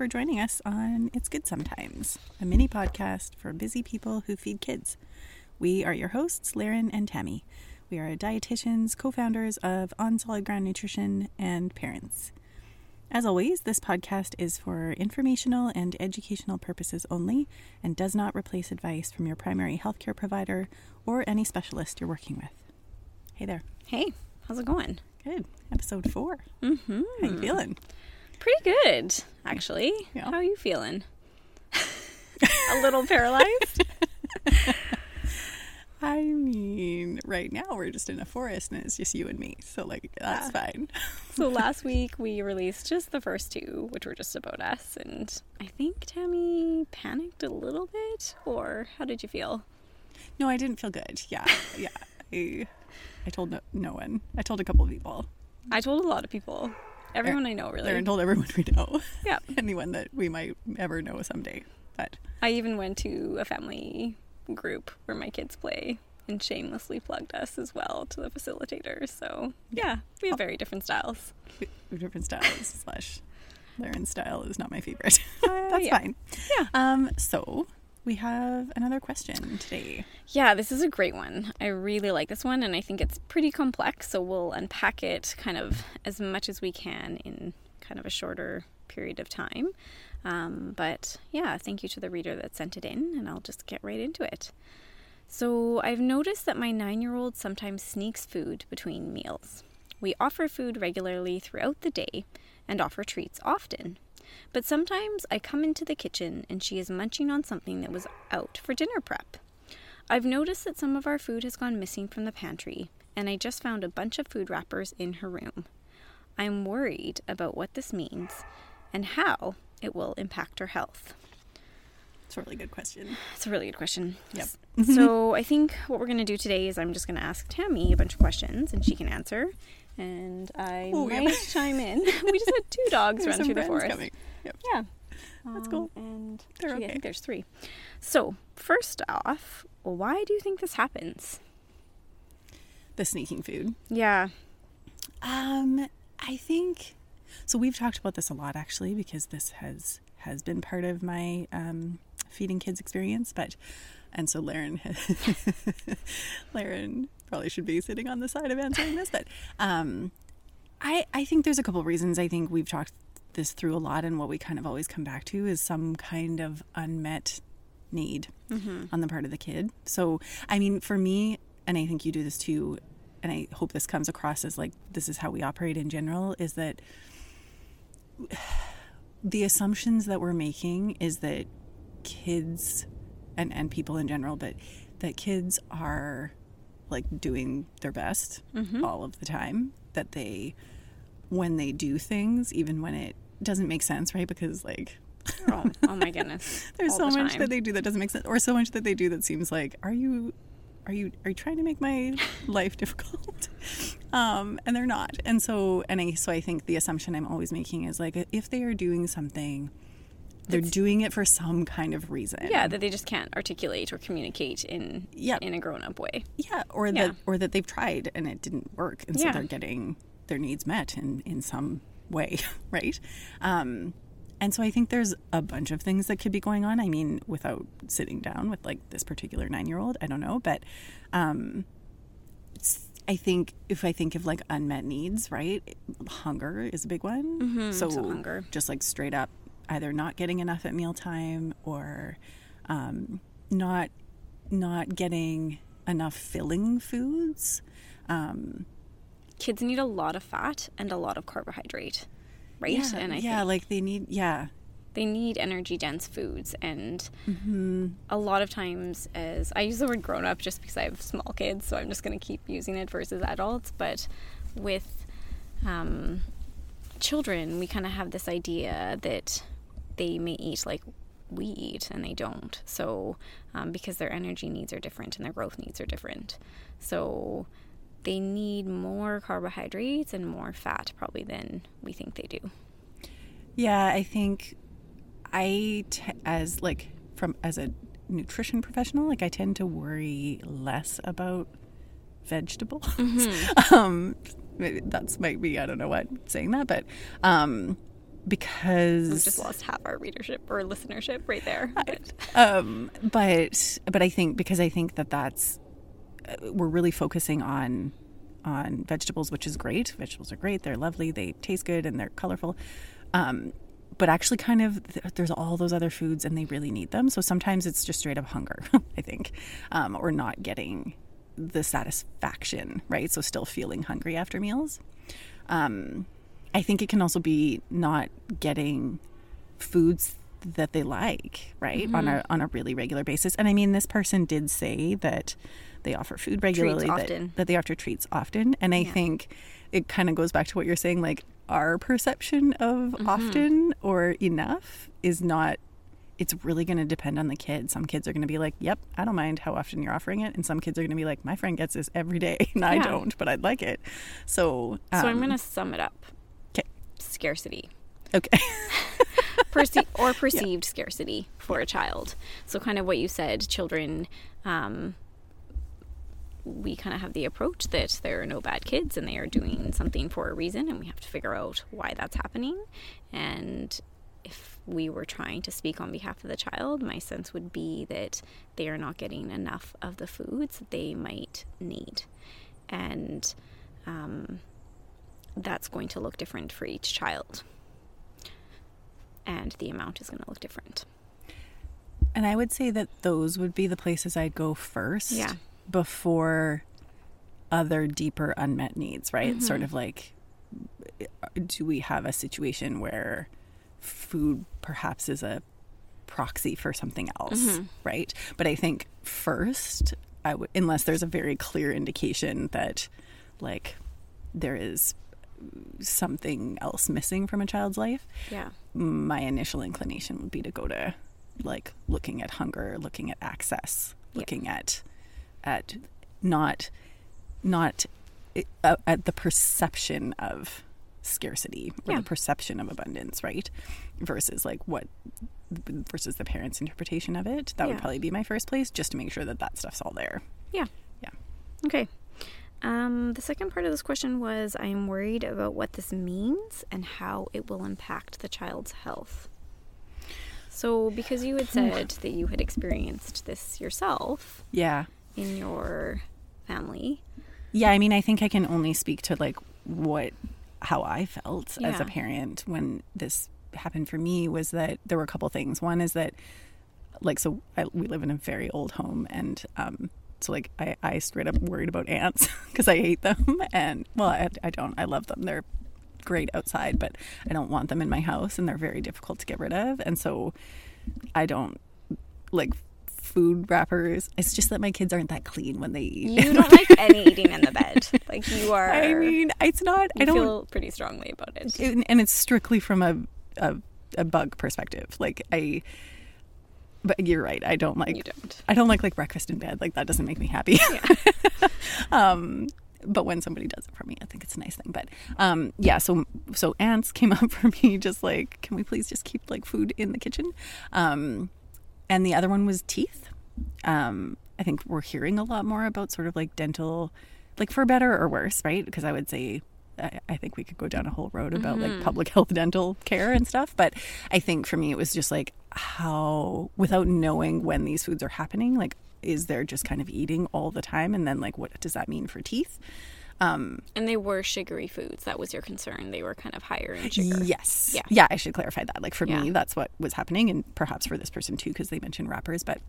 for joining us on It's Good Sometimes, a mini podcast for busy people who feed kids. We are your hosts, Lerin and Tammy. We are dietitians, co founders of On Solid Ground Nutrition, and parents. As always, this podcast is for informational and educational purposes only and does not replace advice from your primary healthcare provider or any specialist you're working with. Hey there. Hey, how's it going? Good. Episode 4 Mm-hmm. How you feeling? Pretty good, actually. Yeah. How are you feeling? A little paralyzed? I mean, right now we're just in a forest and it's just you and me. So, like, that's fine. so last week we released just the first two, which were just about us, and I think Tammy panicked a little bit. Or how did you feel? No, I didn't feel good. Yeah. Yeah. I, I told no, no one. I told a couple of people. I told a lot of people, everyone I know, really. Lerin told everyone we know. Yeah. Anyone that we might ever know someday. But I even went to a family group where my kids play and shamelessly plugged us as well to the facilitators. So yeah, we have very different styles. different styles slash Lerin's style is not my favorite. Uh, That's yeah. fine. Yeah. Um, so we have another question today. Yeah, this is a great one. I really like this one, and I think it's pretty complex. So we'll unpack it kind of as much as we can in kind of a shorter period of time. Um, but yeah, thank you to the reader that sent it in, and I'll just get right into it. So I've noticed that my nine year old sometimes sneaks food between meals. We offer food regularly throughout the day and offer treats often. But sometimes I come into the kitchen and she is munching on something that was out for dinner prep. I've noticed that some of our food has gone missing from the pantry, and I just found a bunch of food wrappers in her room. I'm worried about what this means and how it will impact her health. It's a really good question. It's a really good question. Yep. so I think what we're going to do today is I'm just going to ask Tammy a bunch of questions and she can answer. And I Oh, might chime in. we just had two dogs run through the forest. Yep. Yeah. That's Um, cool. And They're actually, I think there's three. So, first off, why do you think this happens? The sneaking food. Yeah. Um, I think so. We've talked about this a lot actually because this has has been part of my um, feeding kids experience. But and so Lerin, Lerin probably should be sitting on the side of answering this. But um, I I think there's a couple of reasons. I think we've talked this through a lot, and what we kind of always come back to is some kind of unmet need on the part of the kid. So I mean, for me, and I think you do this too and I hope this comes across as like this is how we operate in general is that the assumptions that we're making is that kids and and people in general but that kids are like doing their best all of the time that they when they do things even when it doesn't make sense right? Because like Oh, oh my goodness. there's All so the much that they do that doesn't make sense or so much that they do that seems like are you are you are you trying to make my life difficult? Um and they're not. And so and i so i think the assumption i'm always making is like if they are doing something they're doing it for some kind of reason Yeah, that they just can't articulate or communicate in Yeah. in a grown up way. yeah or Yeah. that or that they've tried and it didn't work and so Yeah. they're getting their needs met in in some way right um and so I think there's a bunch of things that could be going on. I mean, without sitting down with like this particular nine year old, I don't know. But um, it's- I think if I think of like unmet needs, right? Hunger is a big one. so, so hunger. just like straight up, either not getting enough at mealtime or um, not not getting enough filling foods. Um, Kids need a lot of fat and a lot of carbohydrate, right? yeah, and I yeah, like they need, yeah, they need energy dense foods and Mm-hmm. a lot of times as i use the word grown up just because i have small kids so i'm just going to keep using it versus adults but with um, children we kind of have this idea that they may eat like we eat and they don't. So um, because their energy needs are different and their growth needs are different. So they need more carbohydrates and more fat probably than we think they do. Yeah, I think I t- as like from as a nutrition professional, like I tend to worry less about vegetables. um maybe that's might be I don't know what saying that, but um because We've just lost half our readership or listenership right there. But um, but but I think because I think that that's uh, we're really focusing on on vegetables, which is great. Vegetables are great; they're lovely, they taste good, and they're colorful. Um, but actually, kind of, there's all those other foods, and they really need them. So sometimes it's just straight up hunger, I think, um, or not getting the satisfaction, right? So still feeling hungry after meals. Um, I think it can also be not getting foods that they like, right? On a on a really regular basis. And I mean this person did say that they offer food regularly that, often. that they offer treats often. And I think it kind of goes back to what you're saying, like our perception of often or enough is not it's really going to depend on the kid. Some kids are going to be like, "Yep, I don't mind how often you're offering it," and some kids are going to be like, "My friend gets this every day, and I don't, but I'd like it." So, um, so I'm going to sum it up. Scarcity. okay, Perce- or perceived scarcity for a child. So, kind of what you said, children, um, we kind of have the approach that there are no bad kids and they are doing something for a reason, and we have to figure out why that's happening. And if we were trying to speak on behalf of the child, my sense would be that they are not getting enough of the foods that they might need. And um, that's going to look different for each child and the amount is going to look different. and I would say that those would be the places I'd go first, Yeah. before other deeper unmet needs, right? Mm-hmm. Sort of like, do we have a situation where food perhaps is a proxy for something else, Mm-hmm. right? But I think first, I would, unless there's a very clear indication that, like, there is something else missing from a child's life, Yeah. my initial inclination would be to go to like looking at hunger, looking at access, Yeah. looking at at not not uh, at the perception of scarcity or Yeah. the perception of abundance, right? Versus like what versus the parents' interpretation of it. That would probably be my first place, just to make sure that that stuff's all there. Yeah. Yeah. Okay. Um, the second part of this question was I'm worried about what this means and how it will impact the child's health. So, because you had said that you had experienced this yourself Yeah. in your family, Yeah, I mean, I think I can only speak to like what how I felt as a parent when this happened for me was that there were a couple things. One is that like so I, we live in a very old home and um so like I, I straight up worried about ants because I hate them and well I, I don't I love them they're great outside but I don't want them in my house and they're very difficult to get rid of and so I don't like food wrappers it's just that my kids aren't that clean when they eat you don't like any eating in the bed. Like you are. I mean, it's not. I don't. feel pretty strongly about it. it- and it's strictly from a, a a bug perspective. Like I, but you're right. I don't like. You don't. I don't like like breakfast in bed. Like that doesn't make me happy. um, but when somebody does it for me, I think it's a nice thing. But um, yeah, so so ants came up for me. Just like, can we please just keep like food in the kitchen? Um, and the other one was teeth. Um, I think we're hearing a lot more about sort of like dental, like for better or worse, right? Because I would say I, I think we could go down a whole road about like public health dental care and stuff. But I think for me, it was just like how, without knowing when these foods are happening, like, is there just kind of eating all the time? And then, like, what does that mean for teeth? Um, And they were sugary foods. That was your concern. They were kind of higher in sugar. Yes. Yeah. Yeah, I should clarify that. Like for me, that's what was happening, and perhaps for this person too, because they mentioned wrappers, but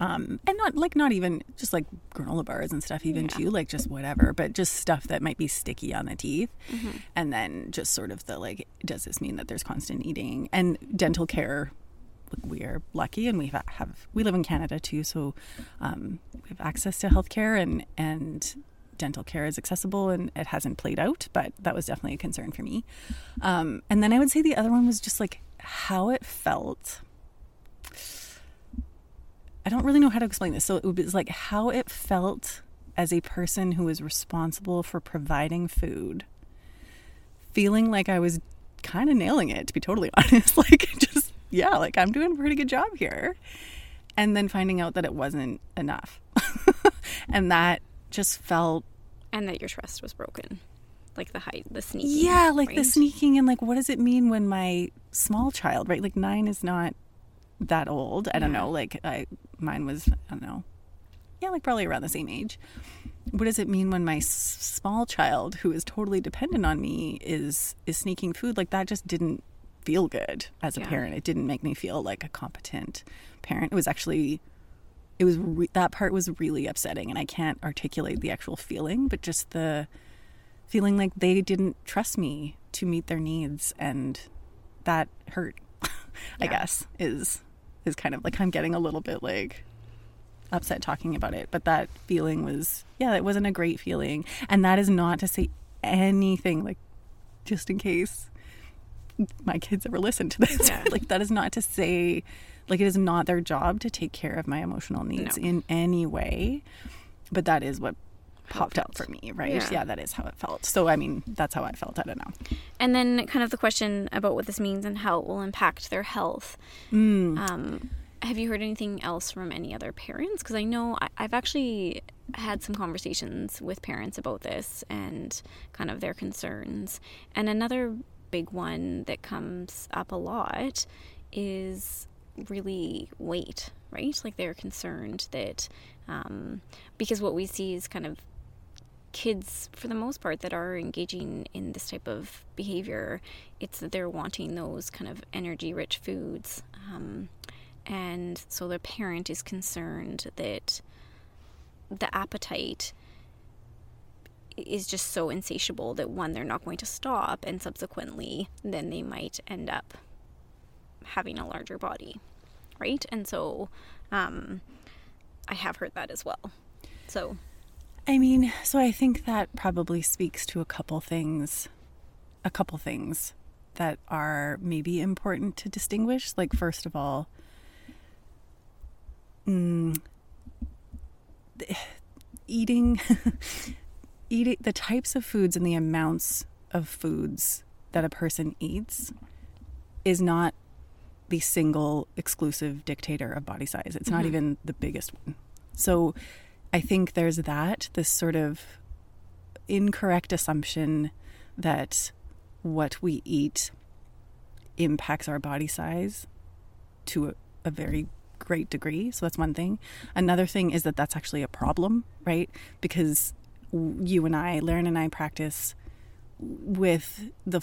um, and not like not even just like granola bars and stuff, even Yeah. too, like just whatever, but just stuff that might be sticky on the teeth, Mm-hmm. and then just sort of the like, does this mean that there's constant eating and dental care? like, We are lucky, and we have, have we live in Canada too, so um, we have access to healthcare and and dental care is accessible and it hasn't played out, but that was definitely a concern for me. Um, and then I would say the other one was just like how it felt. I don't really know how to explain this. So it was like how it felt as a person who was responsible for providing food, feeling like I was kind of nailing it, to be totally honest. Like, just, yeah, like I'm doing a pretty good job here. And then finding out that it wasn't enough. and that just felt And that your trust was broken. like the height, the sneaking. Yeah, like the sneaking and like what does it mean when my small child, right? Like nine is not that old. I don't know. Like I, mine was, I don't know. Yeah, like probably around the same age. What does it mean when my s- small child, who is totally dependent on me, is is sneaking food? Like that just didn't feel good as a Yeah. parent. It didn't make me feel like a competent parent. It was actually, it was re- that part was really upsetting, and I can't articulate the actual feeling, but just the feeling like they didn't trust me to meet their needs and that hurt i Yeah. guess is is kind of like i'm getting a little bit like upset talking about it but that feeling was yeah it wasn't a great feeling and that is not to say anything like just in case my kids ever listen to this Yeah. like that is not to say like it is not their job to take care of my emotional needs No. in any way but that is what popped up for me right Yeah. yeah that is how it felt so i mean that's how i felt i don't know And then kind of the question about what this means and how it will impact their health. Mm. Um, have you heard anything else from any other parents? Because I know I, I've actually had some conversations with parents about this and kind of their concerns. And another big one that comes up a lot is really weight, right? Like they're concerned that um, because what we see is kind of kids for the most part that are engaging in this type of behavior it's that they're wanting those kind of energy rich foods um, and so the parent is concerned that the appetite is just so insatiable that one they're not going to stop and subsequently then they might end up having a larger body right? And so um, i have heard that as well. So I mean, so I think that probably speaks to a couple things, a couple things that are maybe important to distinguish. Like, first of all, mm, eating, eating the types of foods and the amounts of foods that a person eats is not the single exclusive dictator of body size. It's not Mhm. even the biggest one. So I think there's that, this sort of incorrect assumption that what we eat impacts our body size to a, a very great degree. So that's one thing. Another thing is that that's actually a problem, right? Because you and I, Lerin and I, practice with the.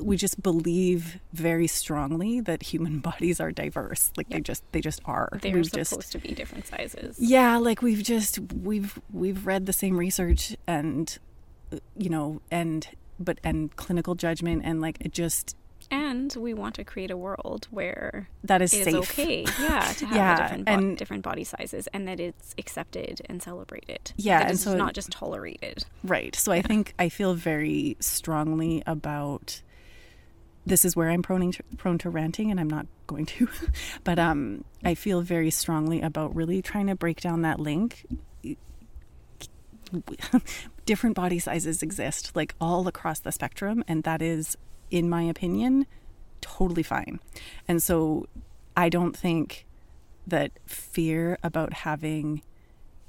We just believe very strongly that human bodies are diverse. Like they just they just are. they're We've supposed just to be different sizes yeah, like we've just we've we've read the same research and you know and but and clinical judgment and like it just and we want to create a world where that is is okay yeah to have Yeah, different, bo- and- different body sizes and that it's accepted and celebrated Yeah, that and it's so- not just tolerated Right. So I think I feel very strongly about this is where I'm prone to, prone to ranting and I'm not going to. but um I feel very strongly about really trying to break down that link. Different body sizes exist like all across the spectrum and that is in my opinion totally fine. And so I don't think that fear about having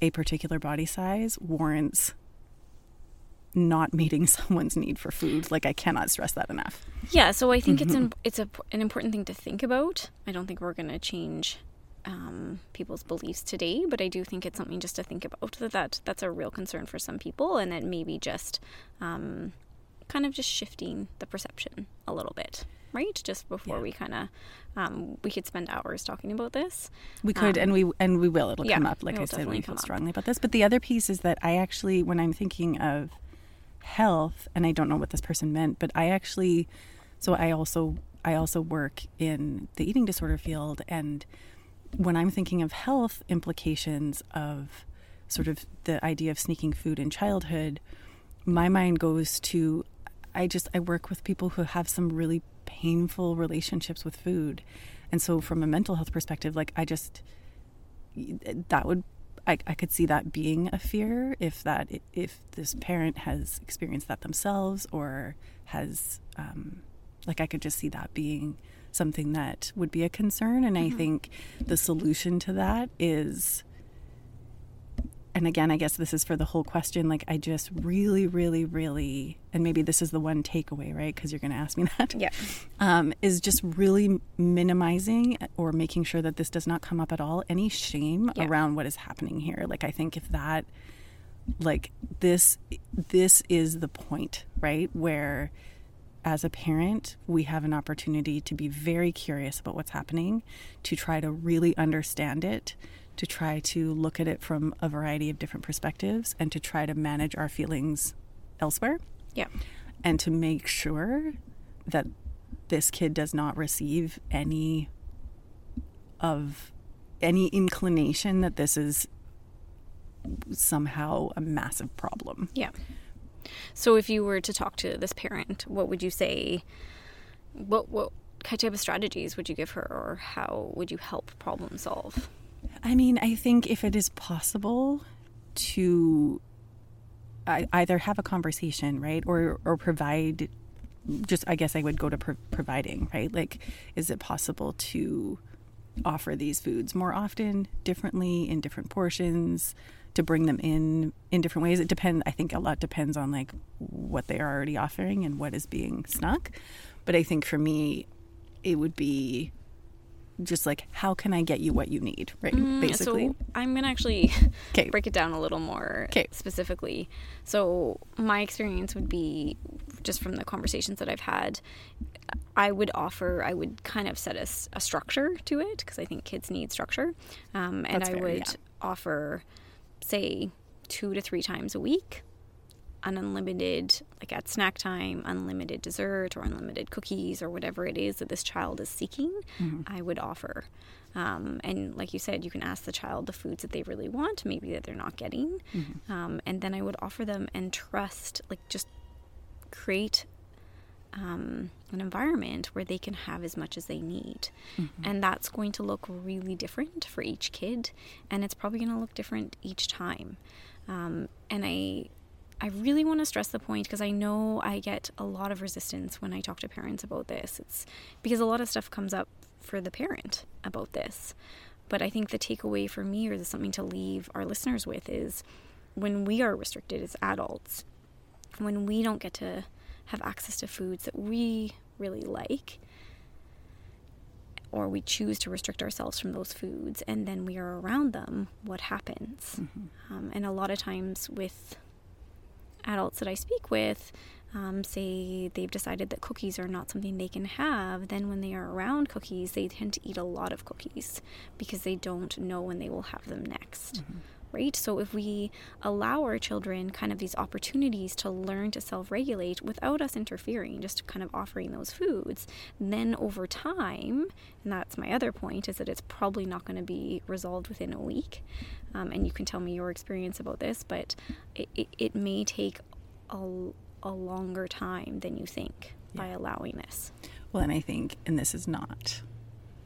a particular body size warrants not meeting someone's need for food. Like I cannot stress that enough. yeah so i think it's Mm-hmm. an, it's a, an important thing to think about i don't think we're going to change um, people's beliefs today but i do think it's something just to think about that, that that's a real concern for some people and that maybe just um, kind of just shifting the perception a little bit right just before Yeah. we kind of um, we could spend hours talking about this We could Um, and we and we will. It'll yeah, come up. Like I said, we feel come up. strongly about this. But the other piece is that I actually when I'm thinking of health, and I don't know what this person meant, but I actually so I also I also work in the eating disorder field and when I'm thinking of health implications of sort of the idea of sneaking food in childhood, my mind goes to I just I work with people who have some really painful relationships with food. And so from a mental health perspective, like I just that would I, I could see that being a fear if that if this parent has experienced that themselves or has um, like I could just see that being something that would be a concern. And I think the solution to that is and again, I guess this is for the whole question. Like, I just really, really, really, and maybe this is the one takeaway, right? Because you're going to ask me that. Yeah. Um, is just really minimizing or making sure that this does not come up at all. Any shame Yeah. around what is happening here. Like, I think if that, like this, this is the point, right? Where, as a parent, we have an opportunity to be very curious about what's happening, to try to really understand it, to try to look at it from a variety of different perspectives, and to try to manage our feelings elsewhere, Yeah. and to make sure that this kid does not receive any of any inclination that this is somehow a massive problem. Yeah. So if you were to talk to this parent, what would you say? What what type of strategies would you give her, or how would you help problem solve? I mean, I think if it is possible to either have a conversation, right, or or provide, just I guess I would go to pro- providing, right? Like, is it possible to offer these foods more often, differently, in different portions, to bring them in in different ways? It depends. I think a lot depends on like what they are already offering and what is being snuck. But I think for me, it would be just like how can I get you what you need, right? Basically. So I'm gonna actually 'Kay. break it down a little more 'Kay. specifically. So my experience would be just from the conversations that I've had. I would offer, I would kind of set a structure to it because I think kids need structure. Um, and That's I fair, would yeah. offer, say, two to three times a week, an unlimited, like at snack time, unlimited dessert or unlimited cookies or whatever it is that this child is seeking, I would offer. Um, and like you said, you can ask the child the foods that they really want, maybe that they're not getting. Um, and then I would offer them and trust, like just create um, an environment where they can have as much as they need. And that's going to look really different for each kid. And it's probably going to look different each time. Um, and I, I really want to stress the point because I know I get a lot of resistance when I talk to parents about this. It's because a lot of stuff comes up for the parent about this. But I think the takeaway for me, or the something to leave our listeners with, is when we are restricted as adults, when we don't get to have access to foods that we really like, or we choose to restrict ourselves from those foods and then we are around them, what happens? Um, and a lot of times with adults that I speak with, um, say they've decided that cookies are not something they can have, then when they are around cookies, they tend to eat a lot of cookies because they don't know when they will have them next. Right? So, if we allow our children kind of these opportunities to learn to self regulate without us interfering, just kind of offering those foods, then over time, and that's my other point, is that it's probably not going to be resolved within a week. Um, and you can tell me your experience about this, but it, it, it may take a, a longer time than you think by allowing this. Well, and I think, and this is not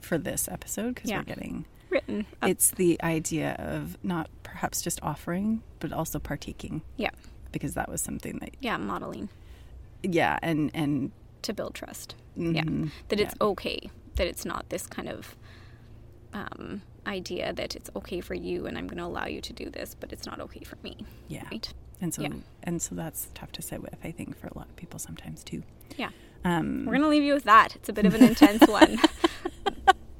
for this episode because Yeah. we're getting. Written. up. It's the idea of not perhaps just offering, but also partaking, yeah. because that was something that, Yeah. Modeling yeah, and and to build trust. Yeah. mhm, That it's yeah. okay. That it's not this kind of um, idea that it's okay for you and I'm going to allow you to do this, but it's not okay for me. yeah, Right? and so Yeah. and so that's tough to sit with. I think for a lot of people sometimes too. Yeah. Um, We're going to leave you with that. It's a bit of an intense one.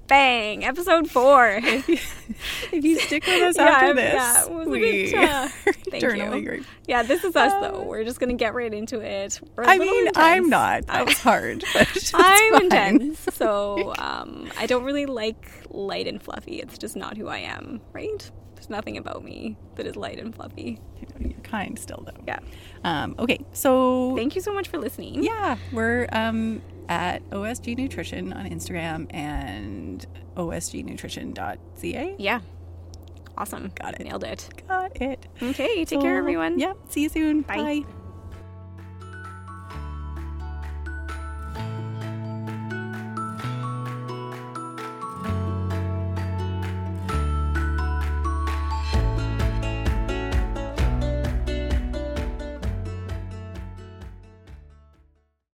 Bang! Episode four. if you stick with us Yeah, after this, yeah, it was a we uh, thank eternally you. grateful. Yeah, this is us though. Uh, We're just gonna get right into it. I mean, I'm not. That was hard. I'm fine. intense, so um, I don't really like light and fluffy. It's just not who I am, right? There's nothing about me that is light and fluffy. You're kind still though. Yeah. Um, okay, so Thank you so much for listening. yeah, we're um, at OSG Nutrition on Instagram and osgnutrition.ca. Yeah. Awesome. Got it. Nailed it. Got it. Okay. Take So, care, everyone. Yeah. See you soon. Bye. Bye.